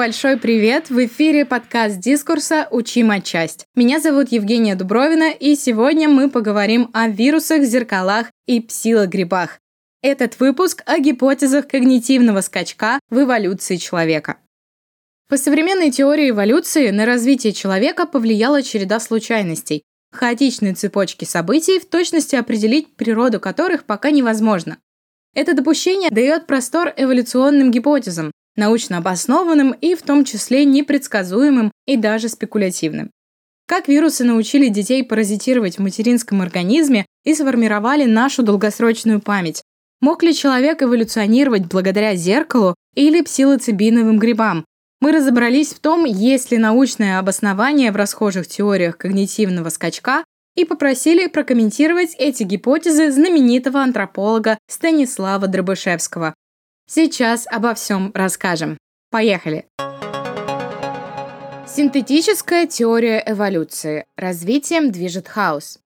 Большой привет! В эфире подкаст дискурса «Учим отчасть». Меня зовут Евгения Дубровина, и сегодня мы поговорим о вирусах, зеркалах и псилогрибах. Этот выпуск о гипотезах когнитивного скачка в эволюции человека. По современной теории эволюции на развитие человека повлияла череда случайностей, хаотичные цепочки событий, в точности определить природу которых пока невозможно. Это допущение дает простор эволюционным гипотезам, научно обоснованным и в том числе непредсказуемым и даже спекулятивным. Как вирусы научили детей паразитировать в материнском организме и сформировали нашу долгосрочную память? Мог ли человек эволюционировать благодаря зеркалу или псилоцибиновым грибам? Мы разобрались в том, есть ли научное обоснование в расхожих теориях когнитивного скачка и попросили прокомментировать эти гипотезы знаменитого антрополога Станислава Дробышевского. Сейчас обо всем расскажем. Поехали! Синтетическая теория эволюции. Развитием движет хаос.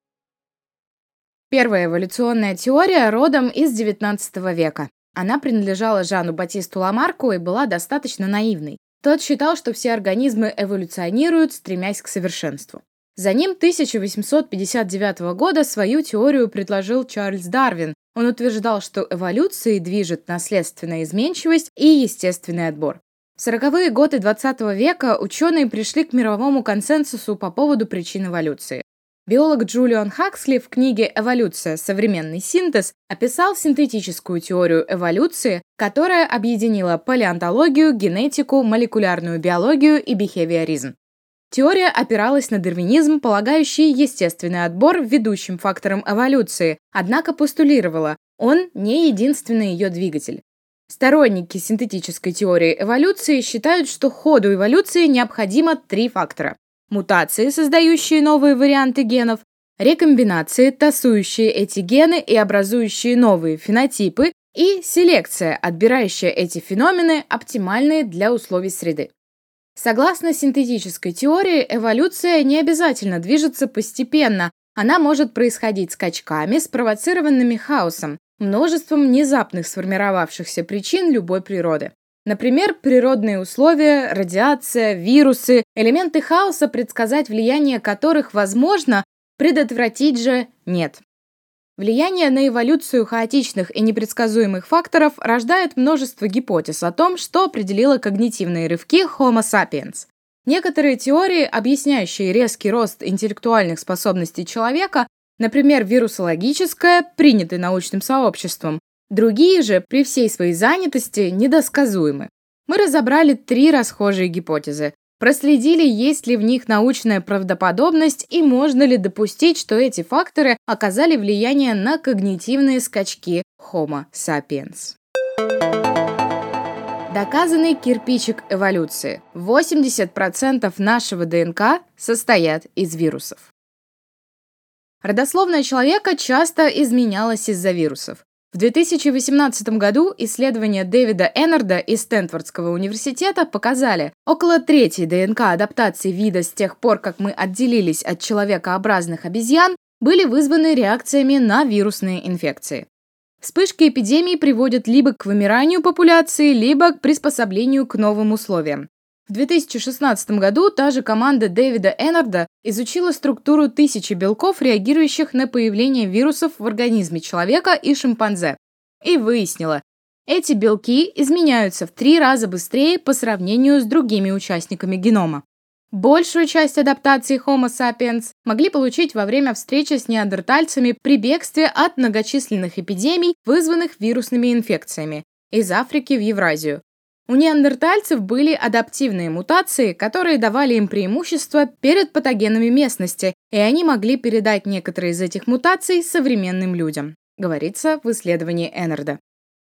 Первая эволюционная теория родом из XIX века. Она принадлежала Жану Батисту Ламарку и была достаточно наивной. Тот считал, что все организмы эволюционируют, стремясь к совершенству. За ним 1859 года свою теорию предложил Чарльз Дарвин. Он утверждал, что эволюцией движет наследственная изменчивость и естественный отбор. В 40-е годы 20 века ученые пришли к мировому консенсусу по поводу причин эволюции. Биолог Джулиан Хаксли в книге «Эволюция. Современный синтез» описал синтетическую теорию эволюции, которая объединила палеонтологию, генетику, молекулярную биологию и бихевиоризм. Теория опиралась на дарвинизм, полагающий естественный отбор ведущим фактором эволюции, однако постулировала, он не единственный ее двигатель. Сторонники синтетической теории эволюции считают, что ходу эволюции необходимо три фактора. Мутации, создающие новые варианты генов, рекомбинации, тасующие эти гены и образующие новые фенотипы, и селекция, отбирающая эти феномены, оптимальные для условий среды. Согласно синтетической теории, эволюция не обязательно движется постепенно, она может происходить скачками, спровоцированными хаосом, множеством внезапных сформировавшихся причин любой природы. Например, природные условия, радиация, вирусы, элементы хаоса, предсказать влияние которых возможно, предотвратить же нет. Влияние на эволюцию хаотичных и непредсказуемых факторов рождает множество гипотез о том, что определило когнитивные рывки Homo sapiens. Некоторые теории, объясняющие резкий рост интеллектуальных способностей человека, например, вирусологическая, приняты научным сообществом, другие же, при всей своей занятости, недосказуемы. Мы разобрали три расхожие гипотезы, Проследили, есть ли в них научная правдоподобность и можно ли допустить, что эти факторы оказали влияние на когнитивные скачки Homo sapiens. Доказанный кирпичик эволюции. 80% нашего ДНК состоят из вирусов. Родословная человека часто изменялась из-за вирусов. В 2018 году исследования Дэвида Эннарда из Стэнфордского университета показали, около трети ДНК адаптации вида с тех пор, как мы отделились от человекообразных обезьян, были вызваны реакциями на вирусные инфекции. Вспышки эпидемий приводят либо к вымиранию популяции, либо к приспособлению к новым условиям. В 2016 году та же команда Дэвида Эннарда изучила структуру тысячи белков, реагирующих на появление вирусов в организме человека и шимпанзе, и выяснила, эти белки изменяются в три раза быстрее по сравнению с другими участниками генома. Большую часть адаптации Homo sapiens могли получить во время встречи с неандертальцами при бегстве от многочисленных эпидемий, вызванных вирусными инфекциями, из Африки в Евразию, у неандертальцев были адаптивные мутации, которые давали им преимущество перед патогенами местности, и они могли передать некоторые из этих мутаций современным людям, говорится в исследовании Эннерда.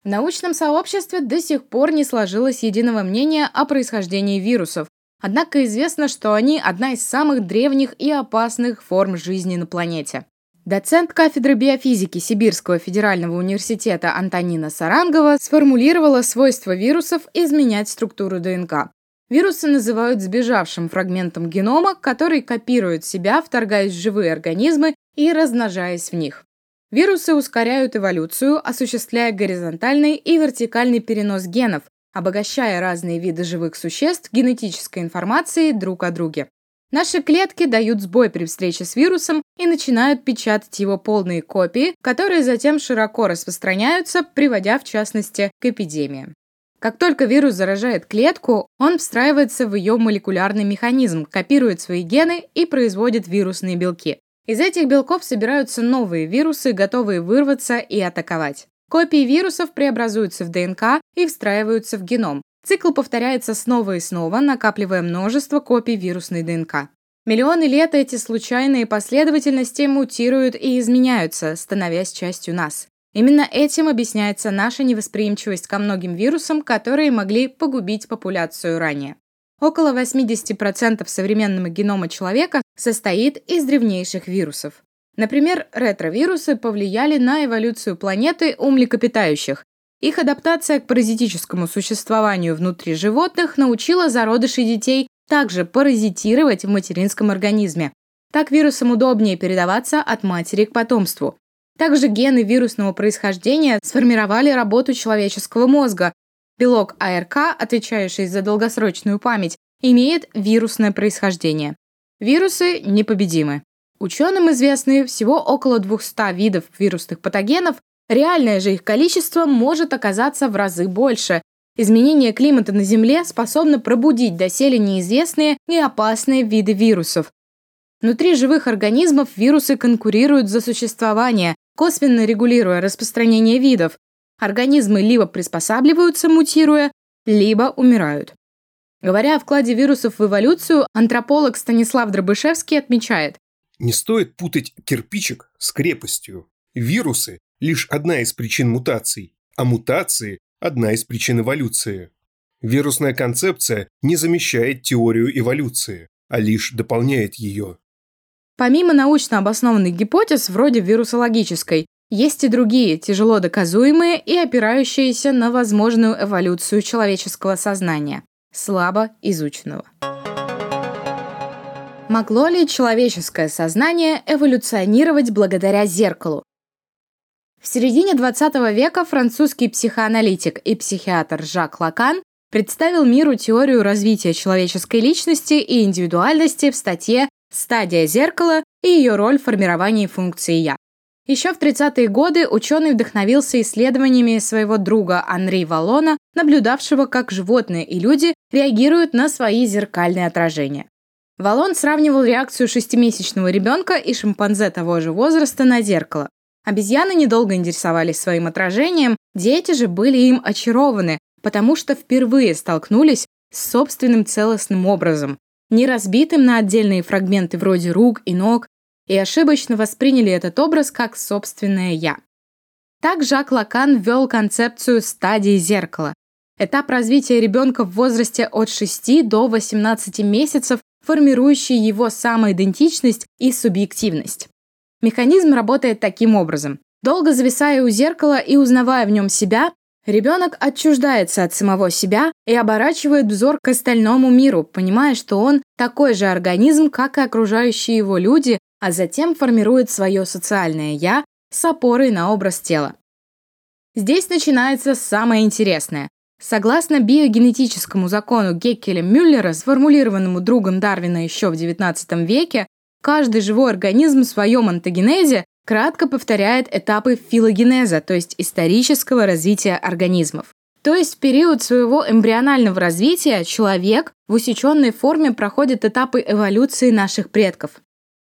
В научном сообществе до сих пор не сложилось единого мнения о происхождении вирусов, однако известно, что они одна из самых древних и опасных форм жизни на планете. Доцент кафедры биофизики Сибирского федерального университета Антонина Сарангова сформулировала свойства вирусов изменять структуру ДНК. Вирусы называют сбежавшим фрагментом генома, который копирует себя, вторгаясь в живые организмы и размножаясь в них. Вирусы ускоряют эволюцию, осуществляя горизонтальный и вертикальный перенос генов, обогащая разные виды живых существ генетической информацией друг о друге. Наши клетки дают сбой при встрече с вирусом и начинают печатать его полные копии, которые затем широко распространяются, приводя в частности к эпидемиям. Как только вирус заражает клетку, он встраивается в ее молекулярный механизм, копирует свои гены и производит вирусные белки. Из этих белков собираются новые вирусы, готовые вырваться и атаковать. Копии вирусов преобразуются в ДНК и встраиваются в геном. Цикл повторяется снова и снова, накапливая множество копий вирусной ДНК. Миллионы лет эти случайные последовательности мутируют и изменяются, становясь частью нас. Именно этим объясняется наша невосприимчивость ко многим вирусам, которые могли погубить популяцию ранее. Около 80% современного генома человека состоит из древнейших вирусов. Например, ретровирусы повлияли на эволюцию планеты у млекопитающих. Их адаптация к паразитическому существованию внутри животных научила зародышей детей также паразитировать в материнском организме. Так вирусам удобнее передаваться от матери к потомству. Также гены вирусного происхождения сформировали работу человеческого мозга. Белок АРК, отвечающий за долгосрочную память, имеет вирусное происхождение. Вирусы непобедимы. Ученым известны всего около 200 видов вирусных патогенов, реальное же их количество может оказаться в разы больше. Изменение климата на Земле способно пробудить доселе неизвестные и опасные виды вирусов. Внутри живых организмов вирусы конкурируют за существование, косвенно регулируя распространение видов. Организмы либо приспосабливаются, мутируя, либо умирают. Говоря о вкладе вирусов в эволюцию, антрополог Станислав Дробышевский отмечает, не стоит путать кирпичик с крепостью. Вирусы – лишь одна из причин мутаций, а мутации – одна из причин эволюции. Вирусная концепция не замещает теорию эволюции, а лишь дополняет ее. Помимо научно обоснованных гипотез, вроде вирусологической, есть и другие, тяжело доказуемые и опирающиеся на возможную эволюцию человеческого сознания, слабо изученного. Могло ли человеческое сознание эволюционировать благодаря зеркалу? В середине 20 века французский психоаналитик и психиатр Жак Лакан представил миру теорию развития человеческой личности и индивидуальности в статье «Стадия зеркала и ее роль в формировании функции «я». Еще в 30-е годы ученый вдохновился исследованиями своего друга Анри Валона, наблюдавшего, как животные и люди реагируют на свои зеркальные отражения. Валон сравнивал реакцию шестимесячного ребенка и шимпанзе того же возраста на зеркало. Обезьяны недолго интересовались своим отражением, дети же были им очарованы, потому что впервые столкнулись с собственным целостным образом, не разбитым на отдельные фрагменты вроде рук и ног, и ошибочно восприняли этот образ как собственное «я». Так Жак Лакан ввел концепцию стадии зеркала. Этап развития ребенка в возрасте от 6 до 18 месяцев формирующий его самоидентичность и субъективность. Механизм работает таким образом. Долго зависая у зеркала и узнавая в нем себя, ребенок отчуждается от самого себя и оборачивает взор к остальному миру, понимая, что он такой же организм, как и окружающие его люди, а затем формирует свое социальное «я» с опорой на образ тела. Здесь начинается самое интересное. Согласно биогенетическому закону Геккеля-Мюллера, сформулированному другом Дарвина еще в XIX веке, каждый живой организм в своем антогенезе кратко повторяет этапы филогенеза, то есть исторического развития организмов. То есть в период своего эмбрионального развития человек в усеченной форме проходит этапы эволюции наших предков.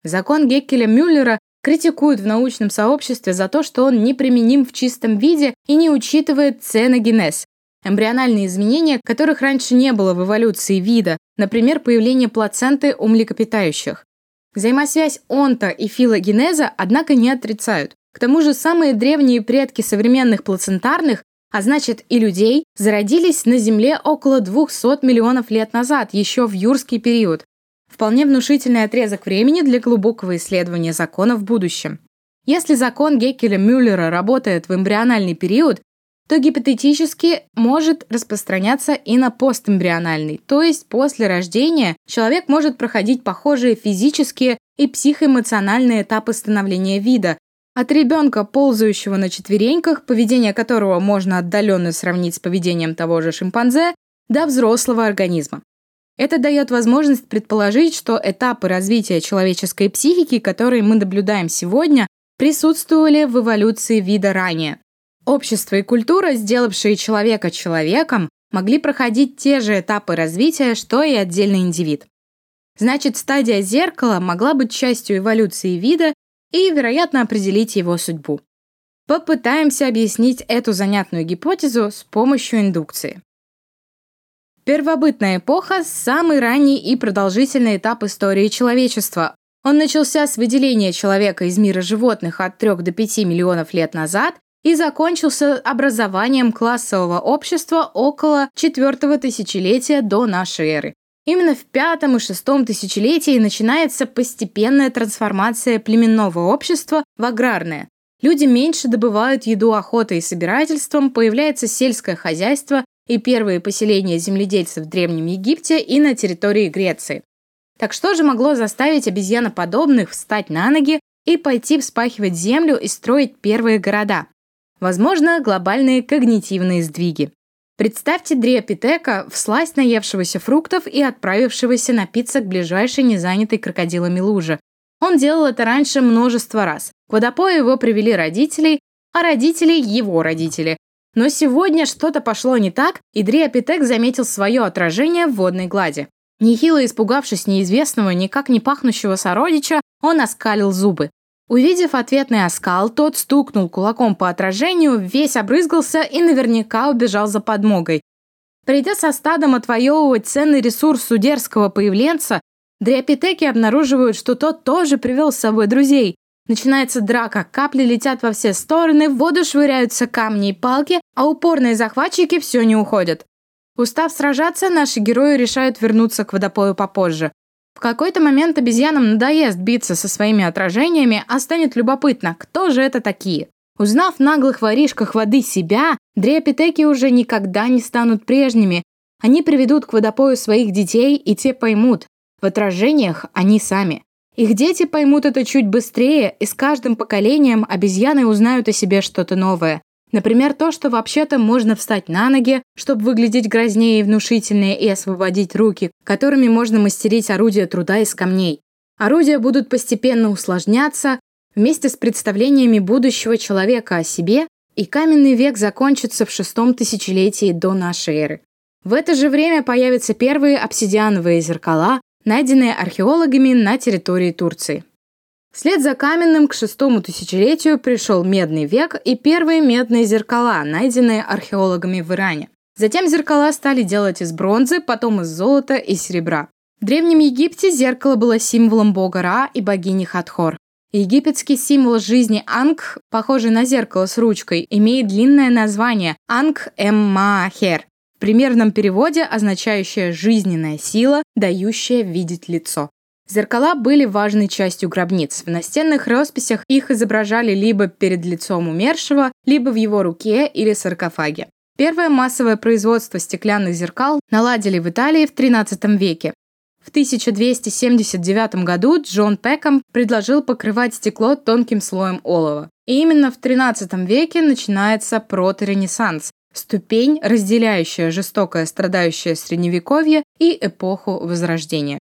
Закон Геккеля-Мюллера критикуют в научном сообществе за то, что он неприменим в чистом виде и не учитывает ценогенез, Эмбриональные изменения, которых раньше не было в эволюции вида, например, появление плаценты у млекопитающих. Взаимосвязь онто и филогенеза, однако, не отрицают. К тому же самые древние предки современных плацентарных, а значит и людей, зародились на Земле около 200 миллионов лет назад, еще в юрский период. Вполне внушительный отрезок времени для глубокого исследования закона в будущем. Если закон Геккеля-Мюллера работает в эмбриональный период, то гипотетически может распространяться и на постэмбриональный, то есть после рождения человек может проходить похожие физические и психоэмоциональные этапы становления вида, От ребенка, ползающего на четвереньках, поведение которого можно отдаленно сравнить с поведением того же шимпанзе, до взрослого организма. Это дает возможность предположить, что этапы развития человеческой психики, которые мы наблюдаем сегодня, присутствовали в эволюции вида ранее. Общество и культура, сделавшие человека человеком, могли проходить те же этапы развития, что и отдельный индивид. Значит, стадия зеркала могла быть частью эволюции вида и, вероятно, определить его судьбу. Попытаемся объяснить эту занятную гипотезу с помощью индукции. Первобытная эпоха – самый ранний и продолжительный этап истории человечества. Он начался с выделения человека из мира животных от 3 до 5 миллионов лет назад и закончился образованием классового общества около 4 тысячелетия до нашей эры. Именно в пятом и шестом тысячелетии начинается постепенная трансформация племенного общества в аграрное. Люди меньше добывают еду охотой и собирательством, появляется сельское хозяйство и первые поселения земледельцев в Древнем Египте и на территории Греции. Так что же могло заставить обезьяноподобных встать на ноги и пойти вспахивать землю и строить первые города? Возможно, глобальные когнитивные сдвиги. Представьте дриопитека, всласть наевшегося фруктов и отправившегося напиться к ближайшей незанятой крокодилами луже. Он делал это раньше множество раз. К водопою его привели родителей, а родители – его родители. Но сегодня что-то пошло не так, и дриопитек заметил свое отражение в водной глади. Нехило испугавшись неизвестного, никак не пахнущего сородича, он оскалил зубы. Увидев ответный оскал, тот стукнул кулаком по отражению, весь обрызгался и наверняка убежал за подмогой. Придя со стадом отвоевывать ценный ресурс у дерзкого появленца, дриопитеки обнаруживают, что тот тоже привел с собой друзей. Начинается драка, капли летят во все стороны, в воду швыряются камни и палки, а упорные захватчики все не уходят. Устав сражаться, наши герои решают вернуться к водопою попозже. В какой-то момент обезьянам надоест биться со своими отражениями, а станет любопытно, кто же это такие. Узнав в наглых воришках воды себя, дриопитеки уже никогда не станут прежними. Они приведут к водопою своих детей, и те поймут. В отражениях они сами. Их дети поймут это чуть быстрее, и с каждым поколением обезьяны узнают о себе что-то новое. Например, то, что вообще-то можно встать на ноги, чтобы выглядеть грознее и внушительнее и освободить руки, которыми можно мастерить орудия труда из камней. Орудия будут постепенно усложняться вместе с представлениями будущего человека о себе, и каменный век закончится в шестом тысячелетии до нашей эры. В это же время появятся первые обсидиановые зеркала, найденные археологами на территории Турции. Вслед за каменным к шестому тысячелетию пришел медный век и первые медные зеркала, найденные археологами в Иране. Затем зеркала стали делать из бронзы, потом из золота и серебра. В Древнем Египте зеркало было символом бога Ра и богини Хатхор. Египетский символ жизни Анг, похожий на зеркало с ручкой, имеет длинное название Анг-Эм-Маахер, в примерном переводе означающее «жизненная сила, дающая видеть лицо». Зеркала были важной частью гробниц. В настенных росписях их изображали либо перед лицом умершего, либо в его руке или саркофаге. Первое массовое производство стеклянных зеркал наладили в Италии в XIII веке. В 1279 году Джон Пеком предложил покрывать стекло тонким слоем олова. И именно в XIII веке начинается проторенессанс, ступень, разделяющая жестокое страдающее средневековье и эпоху Возрождения.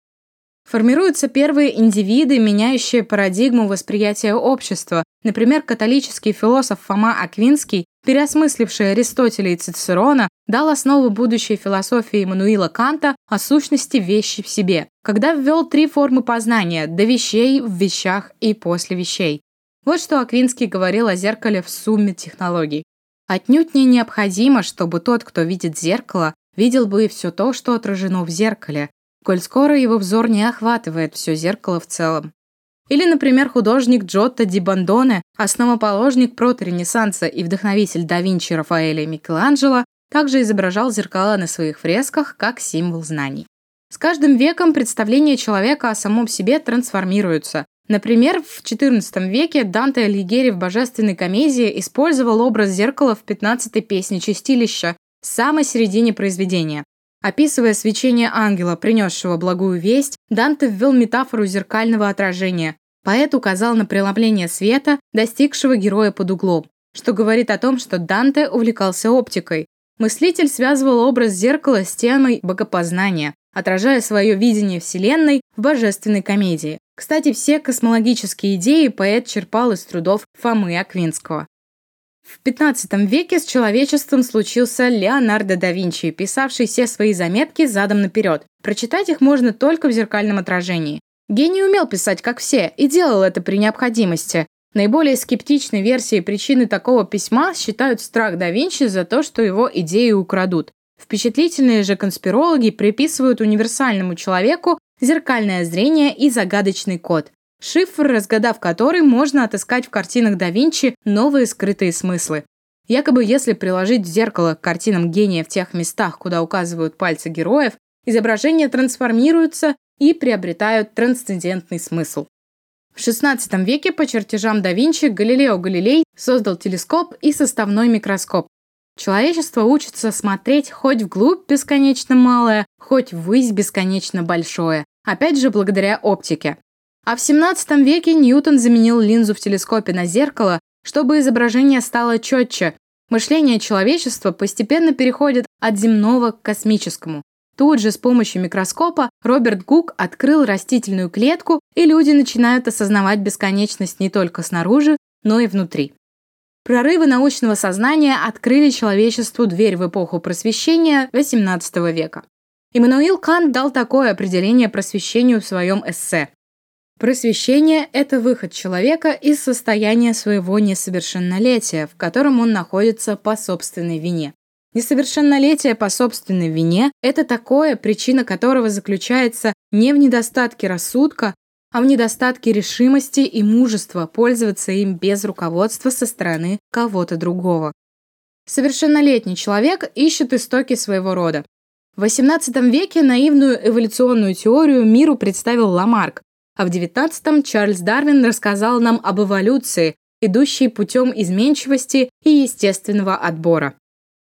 Формируются первые индивиды, меняющие парадигму восприятия общества. Например, католический философ Фома Аквинский, переосмысливший Аристотеля и Цицерона, дал основу будущей философии Эммануила Канта о сущности вещи в себе, когда ввел три формы познания – до вещей, в вещах и после вещей. Вот что Аквинский говорил о зеркале в сумме технологий. Отнюдь не необходимо, чтобы тот, кто видит зеркало, видел бы и все то, что отражено в зеркале, коль скоро его взор не охватывает все зеркало в целом. Или, например, художник Джотто ди Бандоне, основоположник проторенессанса и вдохновитель да Винчи, Рафаэля и Микеланджело, также изображал зеркала на своих фресках как символ знаний. С каждым веком представления человека о самом себе трансформируются. Например, в XIV веке Данте Алигьери в «Божественной комедии» использовал образ зеркала в 15-й песне «Чистилища» в самой середине произведения. Описывая свечение ангела, принесшего благую весть, Данте ввел метафору зеркального отражения. Поэт указал на преломление света, достигшего героя под углом, что говорит о том, что Данте увлекался оптикой. Мыслитель связывал образ зеркала с темой богопознания, отражая свое видение Вселенной в божественной комедии. Кстати, все космологические идеи поэт черпал из трудов Фомы Аквинского. В 15 веке с человечеством случился Леонардо да Винчи, писавший все свои заметки задом наперед. Прочитать их можно только в зеркальном отражении. Гений умел писать, как все, и делал это при необходимости. Наиболее скептичной версией причины такого письма считают страх да Винчи за то, что его идеи украдут. Впечатлительные же конспирологи приписывают универсальному человеку зеркальное зрение и загадочный код шифр, разгадав который, можно отыскать в картинах да Винчи новые скрытые смыслы. Якобы если приложить зеркало к картинам гения в тех местах, куда указывают пальцы героев, изображения трансформируются и приобретают трансцендентный смысл. В XVI веке по чертежам да Винчи Галилео Галилей создал телескоп и составной микроскоп. Человечество учится смотреть хоть вглубь бесконечно малое, хоть ввысь бесконечно большое. Опять же, благодаря оптике. А в 17 веке Ньютон заменил линзу в телескопе на зеркало, чтобы изображение стало четче. Мышление человечества постепенно переходит от земного к космическому. Тут же с помощью микроскопа Роберт Гук открыл растительную клетку, и люди начинают осознавать бесконечность не только снаружи, но и внутри. Прорывы научного сознания открыли человечеству дверь в эпоху просвещения XVIII века. Иммануил Кант дал такое определение просвещению в своем эссе. Просвещение – это выход человека из состояния своего несовершеннолетия, в котором он находится по собственной вине. Несовершеннолетие по собственной вине – это такое, причина которого заключается не в недостатке рассудка, а в недостатке решимости и мужества пользоваться им без руководства со стороны кого-то другого. Совершеннолетний человек ищет истоки своего рода. В XVIII веке наивную эволюционную теорию миру представил Ламарк, а в XIX Чарльз Дарвин рассказал нам об эволюции, идущей путем изменчивости и естественного отбора.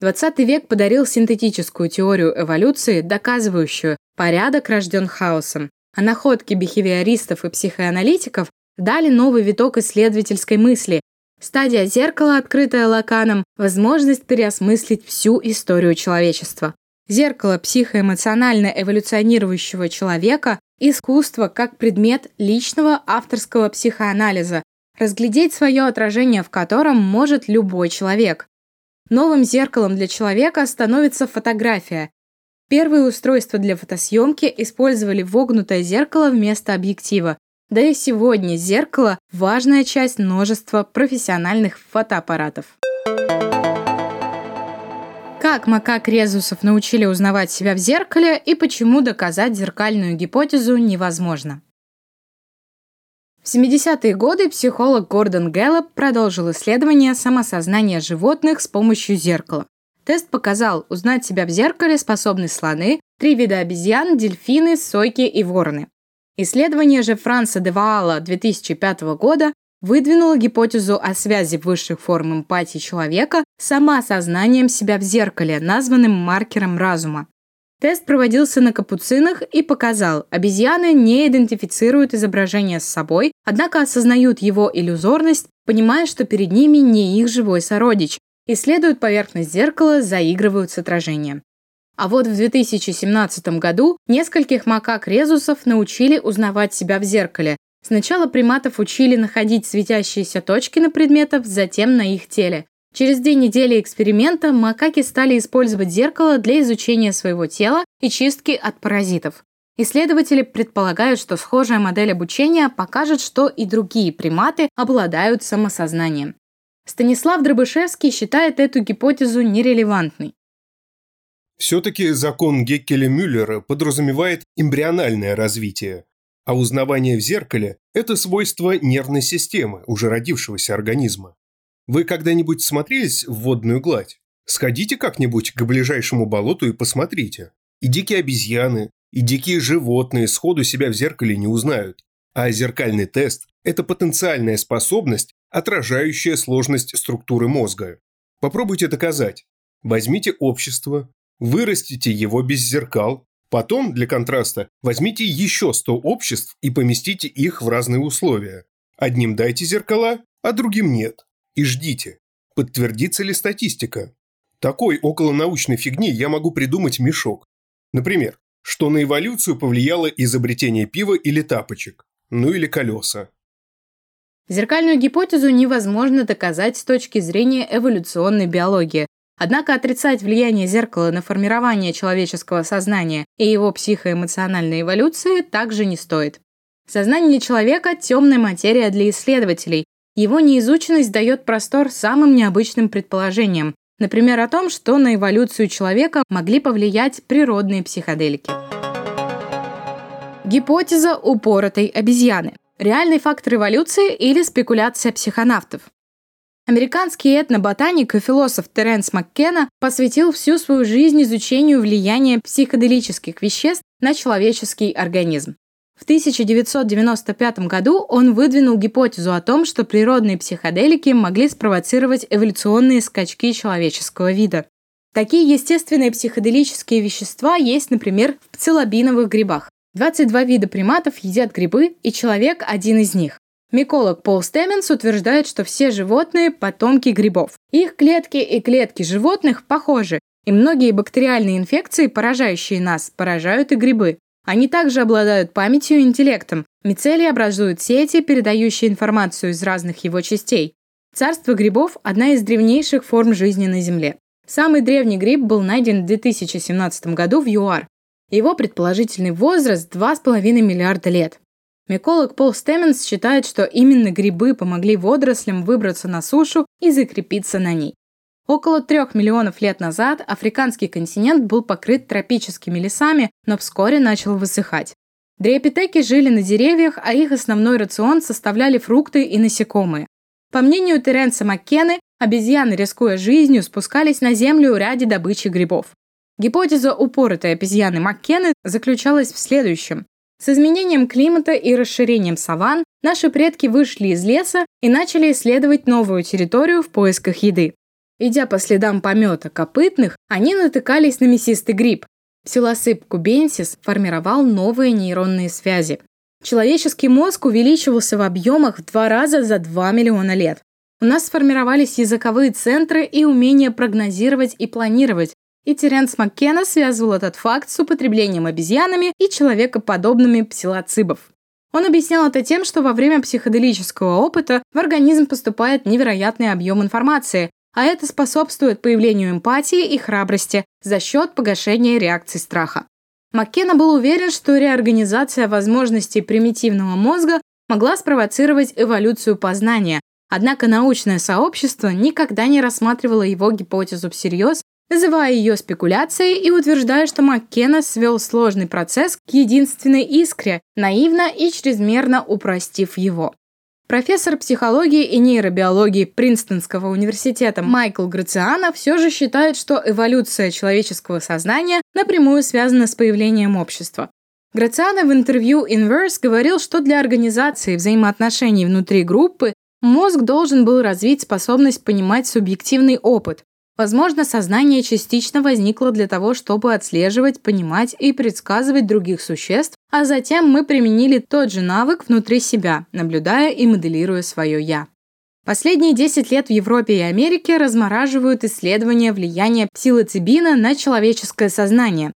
20 век подарил синтетическую теорию эволюции, доказывающую, порядок рожден хаосом, а находки бихевиористов и психоаналитиков дали новый виток исследовательской мысли, стадия зеркала, открытая Лаканом, возможность переосмыслить всю историю человечества. Зеркало психоэмоционально эволюционирующего человека Искусство как предмет личного авторского психоанализа, разглядеть свое отражение в котором может любой человек. Новым зеркалом для человека становится фотография. Первые устройства для фотосъемки использовали вогнутое зеркало вместо объектива. Да и сегодня зеркало – важная часть множества профессиональных фотоаппаратов. Как макак резусов научили узнавать себя в зеркале и почему доказать зеркальную гипотезу невозможно? В 70-е годы психолог Гордон Гэллоп продолжил исследование самосознания животных с помощью зеркала. Тест показал, узнать себя в зеркале способны слоны, три вида обезьян, дельфины, сойки и вороны. Исследование же Франца де Ваала 2005 года выдвинула гипотезу о связи высших форм эмпатии человека с самоосознанием себя в зеркале, названным маркером разума. Тест проводился на капуцинах и показал, обезьяны не идентифицируют изображение с собой, однако осознают его иллюзорность, понимая, что перед ними не их живой сородич, исследуют поверхность зеркала, заигрывают с отражением. А вот в 2017 году нескольких макак-резусов научили узнавать себя в зеркале, Сначала приматов учили находить светящиеся точки на предметах, затем на их теле. Через две недели эксперимента макаки стали использовать зеркало для изучения своего тела и чистки от паразитов. Исследователи предполагают, что схожая модель обучения покажет, что и другие приматы обладают самосознанием. Станислав Дробышевский считает эту гипотезу нерелевантной. Все-таки закон Геккеля-Мюллера подразумевает эмбриональное развитие, а узнавание в зеркале – это свойство нервной системы уже родившегося организма. Вы когда-нибудь смотрелись в водную гладь? Сходите как-нибудь к ближайшему болоту и посмотрите. И дикие обезьяны, и дикие животные сходу себя в зеркале не узнают. А зеркальный тест – это потенциальная способность, отражающая сложность структуры мозга. Попробуйте доказать. Возьмите общество, вырастите его без зеркал, Потом, для контраста, возьмите еще 100 обществ и поместите их в разные условия. Одним дайте зеркала, а другим нет. И ждите. Подтвердится ли статистика? Такой околонаучной фигни я могу придумать мешок. Например, что на эволюцию повлияло изобретение пива или тапочек, ну или колеса. Зеркальную гипотезу невозможно доказать с точки зрения эволюционной биологии. Однако отрицать влияние зеркала на формирование человеческого сознания и его психоэмоциональной эволюции также не стоит. Сознание человека – темная материя для исследователей. Его неизученность дает простор самым необычным предположениям, например, о том, что на эволюцию человека могли повлиять природные психоделики. Гипотеза упоротой обезьяны. Реальный фактор эволюции или спекуляция психонавтов. Американский этноботаник и философ Теренс Маккена посвятил всю свою жизнь изучению влияния психоделических веществ на человеческий организм. В 1995 году он выдвинул гипотезу о том, что природные психоделики могли спровоцировать эволюционные скачки человеческого вида. Такие естественные психоделические вещества есть, например, в пцилобиновых грибах. 22 вида приматов едят грибы, и человек – один из них. Миколог Пол Стеменс утверждает, что все животные – потомки грибов. Их клетки и клетки животных похожи, и многие бактериальные инфекции, поражающие нас, поражают и грибы. Они также обладают памятью и интеллектом. Мицелии образуют сети, передающие информацию из разных его частей. Царство грибов – одна из древнейших форм жизни на Земле. Самый древний гриб был найден в 2017 году в ЮАР. Его предположительный возраст – 2,5 миллиарда лет. Миколог Пол Стеменс считает, что именно грибы помогли водорослям выбраться на сушу и закрепиться на ней. Около трех миллионов лет назад африканский континент был покрыт тропическими лесами, но вскоре начал высыхать. Дриопитеки жили на деревьях, а их основной рацион составляли фрукты и насекомые. По мнению Теренса Маккены, обезьяны, рискуя жизнью, спускались на землю ради добычи грибов. Гипотеза упоротой обезьяны Маккены заключалась в следующем. С изменением климата и расширением саван наши предки вышли из леса и начали исследовать новую территорию в поисках еды. Идя по следам помета копытных, они натыкались на мясистый гриб. Псилосып кубенсис формировал новые нейронные связи. Человеческий мозг увеличивался в объемах в два раза за 2 миллиона лет. У нас сформировались языковые центры и умение прогнозировать и планировать, и Теренс Маккена связывал этот факт с употреблением обезьянами и человекоподобными псилоцибов. Он объяснял это тем, что во время психоделического опыта в организм поступает невероятный объем информации, а это способствует появлению эмпатии и храбрости за счет погашения реакций страха. Маккена был уверен, что реорганизация возможностей примитивного мозга могла спровоцировать эволюцию познания, однако научное сообщество никогда не рассматривало его гипотезу всерьез называя ее спекуляцией и утверждая, что Маккена свел сложный процесс к единственной искре, наивно и чрезмерно упростив его. Профессор психологии и нейробиологии Принстонского университета Майкл Грациано все же считает, что эволюция человеческого сознания напрямую связана с появлением общества. Грациано в интервью Inverse говорил, что для организации взаимоотношений внутри группы мозг должен был развить способность понимать субъективный опыт, Возможно, сознание частично возникло для того, чтобы отслеживать, понимать и предсказывать других существ, а затем мы применили тот же навык внутри себя, наблюдая и моделируя свое «я». Последние 10 лет в Европе и Америке размораживают исследования влияния псилоцибина на человеческое сознание.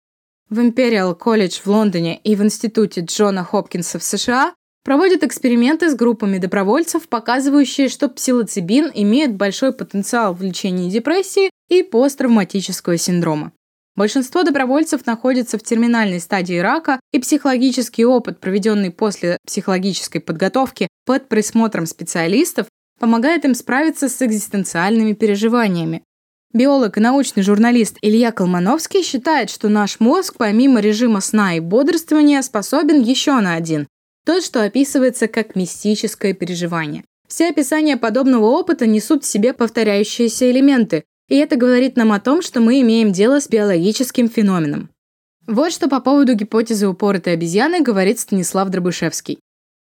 В Imperial College в Лондоне и в Институте Джона Хопкинса в США Проводят эксперименты с группами добровольцев, показывающие, что псилоцибин имеет большой потенциал в лечении депрессии и посттравматического синдрома. Большинство добровольцев находятся в терминальной стадии рака, и психологический опыт, проведенный после психологической подготовки под присмотром специалистов, помогает им справиться с экзистенциальными переживаниями. Биолог и научный журналист Илья Колмановский считает, что наш мозг, помимо режима сна и бодрствования, способен еще на один тот, что описывается как мистическое переживание. Все описания подобного опыта несут в себе повторяющиеся элементы, и это говорит нам о том, что мы имеем дело с биологическим феноменом. Вот что по поводу гипотезы упоротой обезьяны говорит Станислав Дробышевский.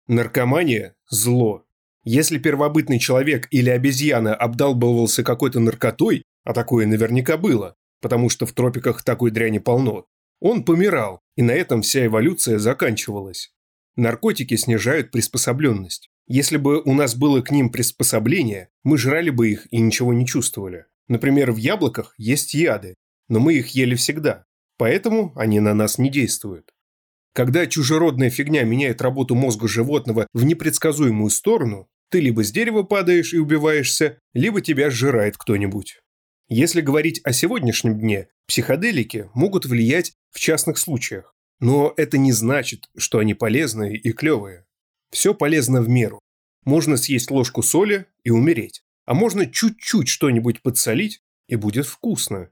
Наркомания – зло. Если первобытный человек или обезьяна обдалбывался какой-то наркотой, а такое наверняка было, потому что в тропиках такой дряни полно, Он помирал, и на этом вся эволюция заканчивалась. Наркотики снижают приспособленность. Если бы у нас было к ним приспособление, мы жрали бы их и ничего не чувствовали. Например, в яблоках есть яды, но мы их ели всегда, поэтому они на нас не действуют. Когда чужеродная фигня меняет работу мозга животного в непредсказуемую сторону, ты либо с дерева падаешь и убиваешься, либо тебя сжирает кто-нибудь. Если говорить о сегодняшнем дне, психоделики могут влиять в частных случаях, но это не значит, что они полезные и клевые. Все полезно в меру. Можно съесть ложку соли и умереть, а можно чуть-чуть что-нибудь подсолить, и будет вкусно.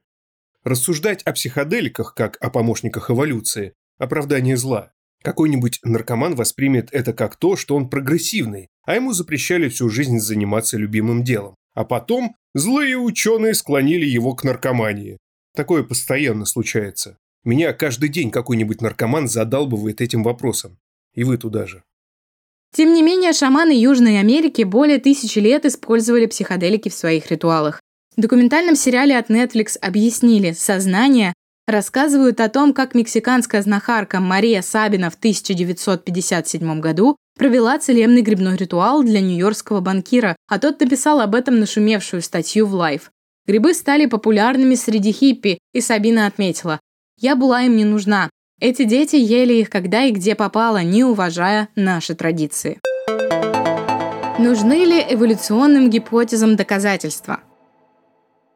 Рассуждать о психоделиках, как о помощниках эволюции, оправдание зла. Какой-нибудь наркоман воспримет это как то, что он прогрессивный, а ему запрещали всю жизнь заниматься любимым делом. А потом злые ученые склонили его к наркомании. Такое постоянно случается. Меня каждый день какой-нибудь наркоман задалбывает этим вопросом. И вы туда же. Тем не менее, шаманы Южной Америки более тысячи лет использовали психоделики в своих ритуалах. В документальном сериале от Netflix объяснили, сознание рассказывают о том, как мексиканская знахарка Мария Сабина в 1957 году провела целебный грибной ритуал для нью-йоркского банкира, а тот написал об этом нашумевшую статью в Life. Грибы стали популярными среди хиппи, и Сабина отметила, «Я была им не нужна. Эти дети ели их когда и где попало, не уважая наши традиции». Нужны ли эволюционным гипотезам доказательства?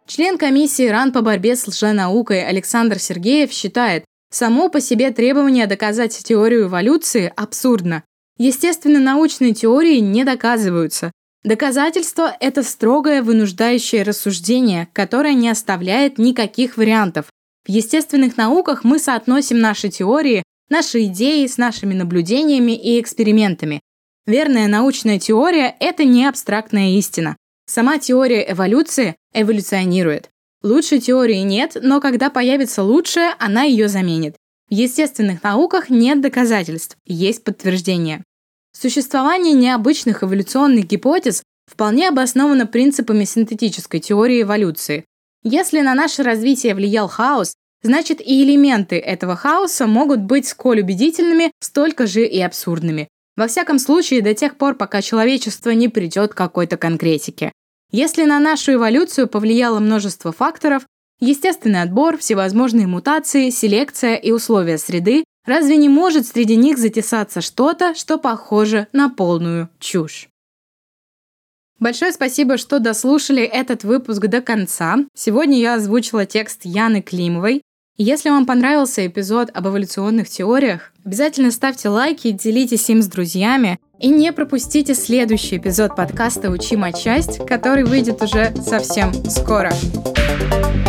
Член комиссии РАН по борьбе с лженаукой Александр Сергеев считает, само по себе требование доказать теорию эволюции абсурдно. Естественно, научные теории не доказываются. Доказательство – это строгое вынуждающее рассуждение, которое не оставляет никаких вариантов. В естественных науках мы соотносим наши теории, наши идеи с нашими наблюдениями и экспериментами. Верная научная теория – это не абстрактная истина. Сама теория эволюции эволюционирует. Лучшей теории нет, но когда появится лучшая, она ее заменит. В естественных науках нет доказательств, есть подтверждение. Существование необычных эволюционных гипотез вполне обосновано принципами синтетической теории эволюции. Если на наше развитие влиял хаос, значит и элементы этого хаоса могут быть сколь убедительными, столько же и абсурдными. Во всяком случае, до тех пор, пока человечество не придет к какой-то конкретике. Если на нашу эволюцию повлияло множество факторов, естественный отбор, всевозможные мутации, селекция и условия среды, разве не может среди них затесаться что-то, что похоже на полную чушь? Большое спасибо, что дослушали этот выпуск до конца. Сегодня я озвучила текст Яны Климовой. Если вам понравился эпизод об эволюционных теориях, обязательно ставьте лайки делитесь им с друзьями. И не пропустите следующий эпизод подкаста «Учима часть», который выйдет уже совсем скоро. Thank